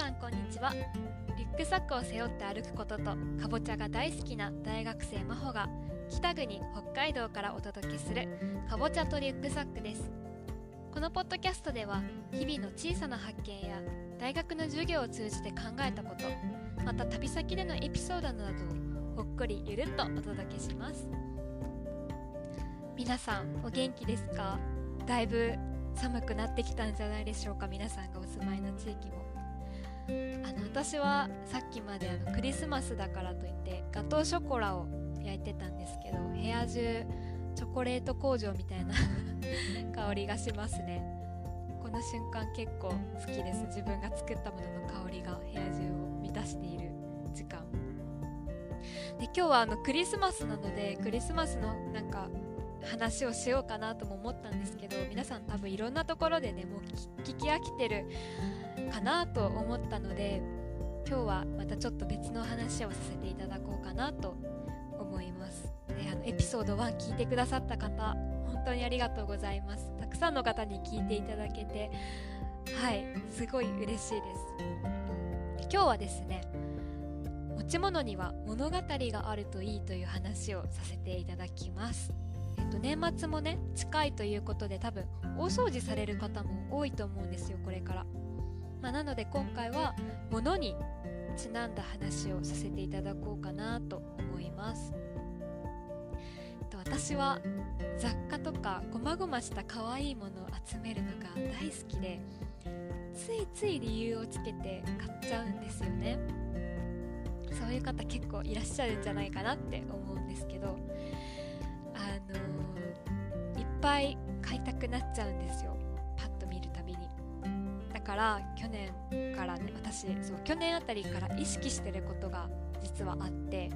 さんこんにちは。リュックサックを背負って歩くこととかぼちゃが大好きな大学生真帆が北国北海道からお届けするかぼちゃとリュックサックです。このポッドキャストでは日々の小さな発見や大学の授業を通じて考えたことまた旅先でのエピソードなどをほっこりゆるっとお届けします。皆さんお元気ですか？だいぶ寒くなってきたんじゃないでしょうか皆さんがお住まいの地域も。あの私はさっきまであのクリスマスだからといってガトーショコラを焼いてたんですけど部屋中チョコレート工場みたいな 香りがしますね。この瞬間結構好きです。自分が作ったものの香りが部屋中を満たしている時間。で今日はあのクリスマスなのでクリスマスのなんか話をしようかなとも思ったんですけど皆さん多分いろんなところでねもう聞き飽きてるかなと思ったので今日はまたちょっと別の話をさせていただこうかなと思います。であのエピソード1聞いてくださった方本当にありがとうございます。たくさんの方に聞いていただけてはいすごい嬉しいです。今日はですね持ち物には物語があるといいという話をさせていただきます。っと年末もね近いということで多分大掃除される方も多いと思うんですよこれから、まあ、なので今回は物にちなんだ話をさせていただこうかなと思います。と私は雑貨とかごまごました可愛いものを集めるのが大好きでついつい理由をつけて買っちゃうんですよね。そういう方結構いらっしゃるんじゃないかなって思うんですけどぱい買いたくなっちゃうんですよ。パッと見るたびに。だから去年からね私そう去年あたりから意識してることが実はあって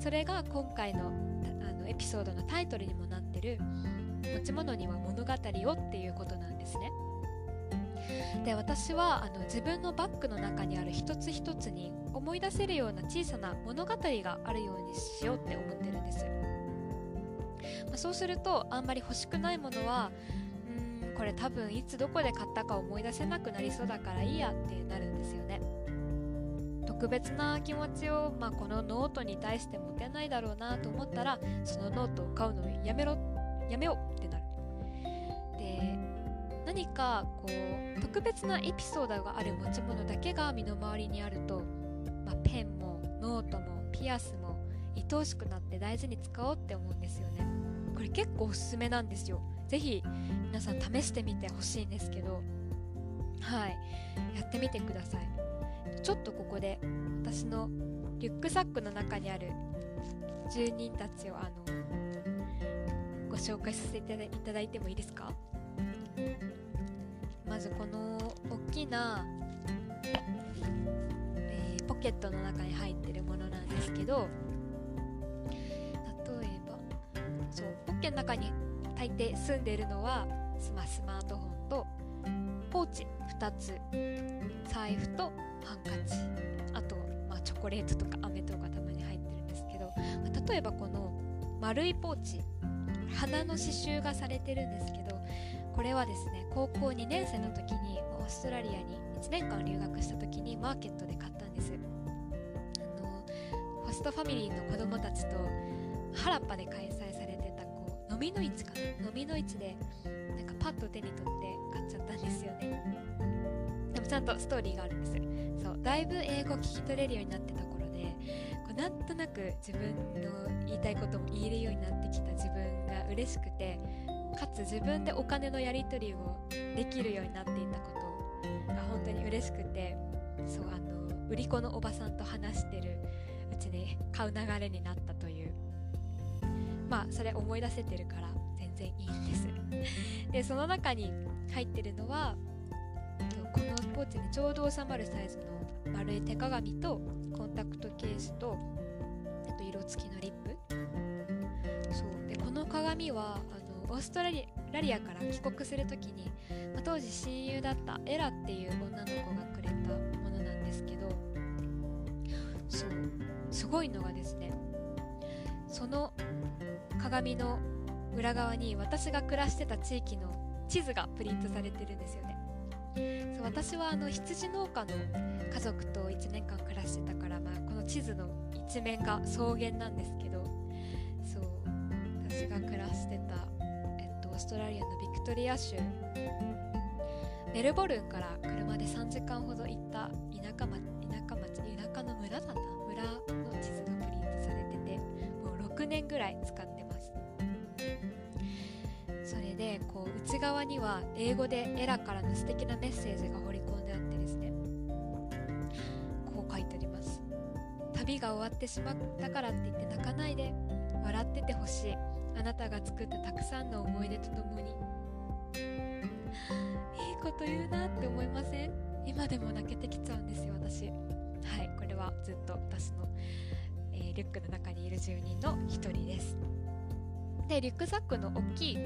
それが今回のあのエピソードのタイトルにもなってる「持ち物には物語を」っていうことなんですね。で私はあの自分のバッグの中にある一つ一つに思い出せるような小さな物語があるようにしようって思ってるんですまあ、そうするとあんまり欲しくないものはうんこれ多分いつどこで買ったか思い出せなくなりそうだからいいやってなるんですよね。特別な気持ちを、まあ、このノートに対して持てないだろうなと思ったらそのノートを買うのをやめろやめようってなる。で何かこう特別なエピソードがある持ち物だけが身の回りにあると、まあ、ペンもノートもピアスも愛おしくなって大事に使おうって思うんですよね。これ結構おすすめなんですよ。是非皆さん試してみてほしいんですけど。はい。やってみてください。ちょっとここで私のリュックサックの中にある住人たちをあのご紹介させていただいてもいいですか？まずこの大きな、えー、ポケットの中に入ってるものなんですけど。中に大抵住んでいるのはスマスマートフォンとポーチ2つ。財布とハンカチ。あと、まあ、チョコレートとか飴とかたまに入ってるんですけど、まあ、例えばこの丸いポーチ花の刺繍がされてるんですけどこれはですね高校2年生の時にオーストラリアに1年間留学した時にマーケットで買ったんです。あのホストファミリーの子供たちと原っぱで開催され飲みの市か。な飲みの市でなんかパッと手に取って買っちゃったんですよね。でもちゃんとストーリーがあるんですそう。だいぶ英語聞き取れるようになってた頃でこうなんとなく自分の言いたいことも言えるようになってきた自分が嬉しくてかつ自分でお金のやり取りをできるようになっていたことが本当に嬉しくてそうあの売り子のおばさんと話してるうちに買う流れになったというまあそれ思い出せてるから全然いいんです。でその中に入ってるのはこのポーチにちょうど収まるサイズの丸い手鏡とコンタクトケースとあと色付きのリップ。そう。でこの鏡はあのオーストラリアから帰国する時に、まあ、当時親友だったエラっていう女の子がくれたものなんですけどそう。すごいのがですねその鏡の裏側に私が暮らしてた地域の地図がプリントされてるんですよね。そう私はあの羊農家の家族と1年間暮らしてたから、まあ、この地図の一面が草原なんですけどそう私が暮らしてた、えっと、オーストラリアのビクトリア州メルボルンから車で3時間ほど行った田舎町田舎町田舎の村だな村の地図がプリントされててもう6年ぐらい使ってます。でこう内側には英語でエラからの素敵なメッセージが彫り込んであってですねこう書いてあります。旅が終わってしまったからって言って泣かないで笑っててほしい。あなたが作ったたくさんの思い出とともに。いいこと言うなって思いません？今でも泣けてきちゃうんですよ私。はいこれはずっと私の、えー、リュックの中にいる住人の1人です。でリュックサックの大きいポ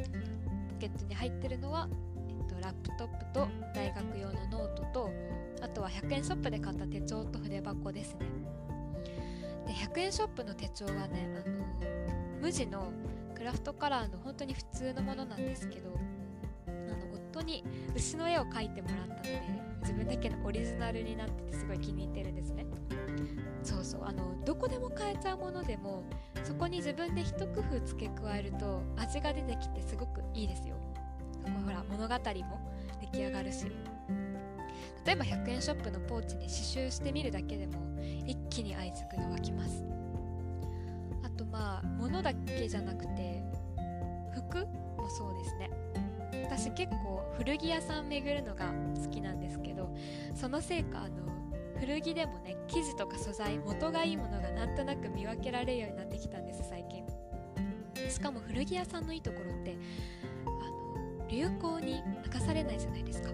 ケットに入ってるのは、えっと、ラップトップと大学用のノートとあとは100円ショップで買った手帳と筆箱ですね。で100円ショップの手帳はねあの無地のクラフトカラーの本当に普通のものなんですけど当に牛の絵を描いてもらったので自分だけのオリジナルになっててすごい気に入ってるんですね。そうそう。あのどこでも買えちゃうものでもそこに自分で一工夫付け加えると味が出てきてすごくいいですよ。ほら物語も出来上がるし。例えば100円ショップのポーチに刺繍してみるだけでも一気に愛着が湧きます。あとまあ物だけじゃなくて服もそうですね。私結構古着屋さん巡るのが好きなんですけどそのせいかあの古着でもね生地とか素材元がいいものがなんとなく見分けられるようになってきたんです最近。しかも古着屋さんのいいところってあの流行に流されないじゃないですか。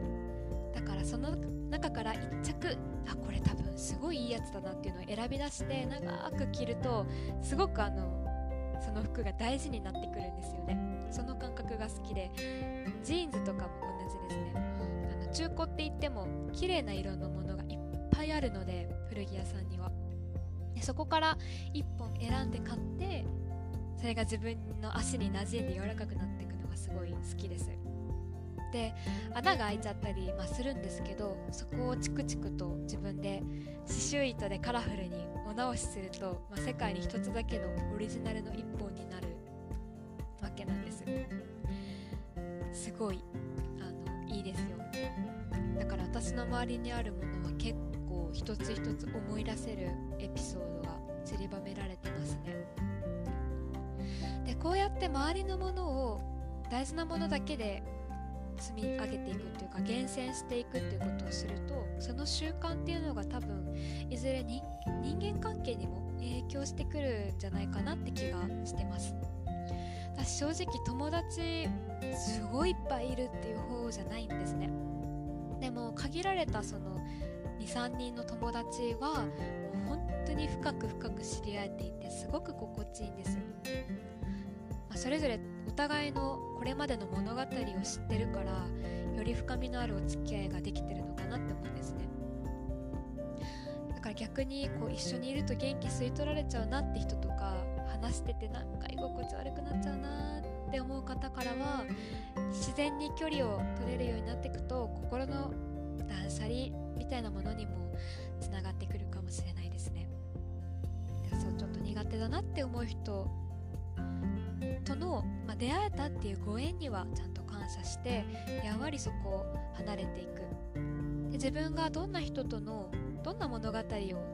だからその中から1着あこれ多分すごいいいやつだなっていうのを選び出して長く着るとすごくあのその服が大事になってくるんですよね。その感覚が好きでジーンズとかも同じですね。あの中古って言っても綺麗な色のものがいっぱいあるので古着屋さんには。でそこから1本選んで買ってそれが自分の足に馴染んで柔らかくなっていくのがすごい好きです。で穴が開いちゃったり、まあ、するんですけどそこをチクチクと自分で刺繍糸でカラフルにお直しすると、まあ、世界に一つだけのオリジナルの一本になる。ごいあのいいですよ。だから私の周りにあるものは結構一つ一つ思い出せるエピソードが散りばめられてますね。でこうやって周りのものを大事なものだけで積み上げていくっていうか厳選していくっていうことをするとその習慣っていうのが多分いずれに人間関係にも影響してくるんじゃないかなって気がしてます。私正直友達すごいいっぱいいるっていう方じゃないんですね。でも限られたその23人の友達はもう本当に深く深く知り合えていてすごく心地いいんですよ、まあ、それぞれお互いのこれまでの物語を知ってるからより深みのあるお付き合いができてるのかなって思うんですね。だから逆にこう一緒にいると元気吸い取られちゃうなって人とか話しててなんか居心地悪くなっちゃうって思う方からは自然に距離を取れるようになっていくと心の断捨離みたいなものにもつながってくるかもしれないですね。そうちょっと苦手だなって思う人との、まあ、出会えたっていうご縁にはちゃんと感謝してやんわりそこを離れていく。で自分がどんな人とのどんな物語を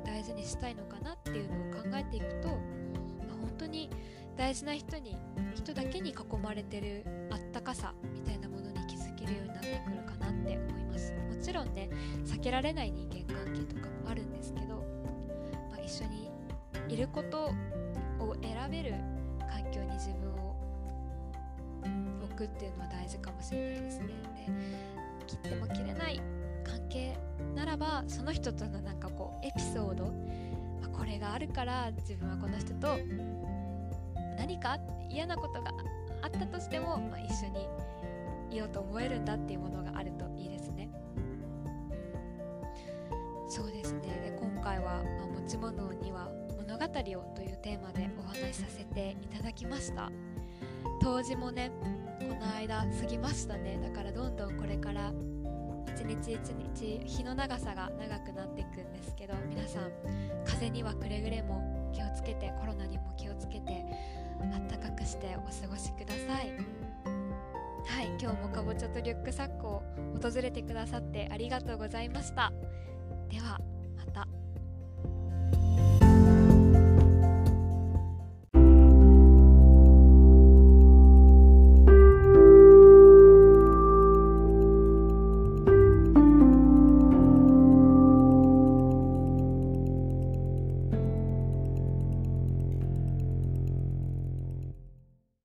大事にしたいのかなっていうのを考えていくと、まあ、本当に大事な人に人だけに囲まれてるあったかさみたいなものに気づけるようになってくるかなって思います。もちろんね避けられない人間関係とかもあるんですけど、まあ、一緒にいることを選べる環境に自分を置くっていうのは大事かもしれないですね。で切っても切れない関係ならばその人とのなんかこうエピソード、これがあるから自分はこの人と何か嫌なことがあったとしても、まあ、一緒にいようと思えるんだっていうものがあるといいですね。そうですね。で今回は、まあ、持ち物には物語をというテーマでお話しさせていただきました。当時もねこの間過ぎましたね。だからどんどんこれから一日一日日の長さが長くなっていくんですけど皆さん風にはくれぐれも気をつけてコロナにも気をつけてあったかくしてお過ごしください。はい今日もかぼちゃとリュックサックを訪れてくださってありがとうございました。では。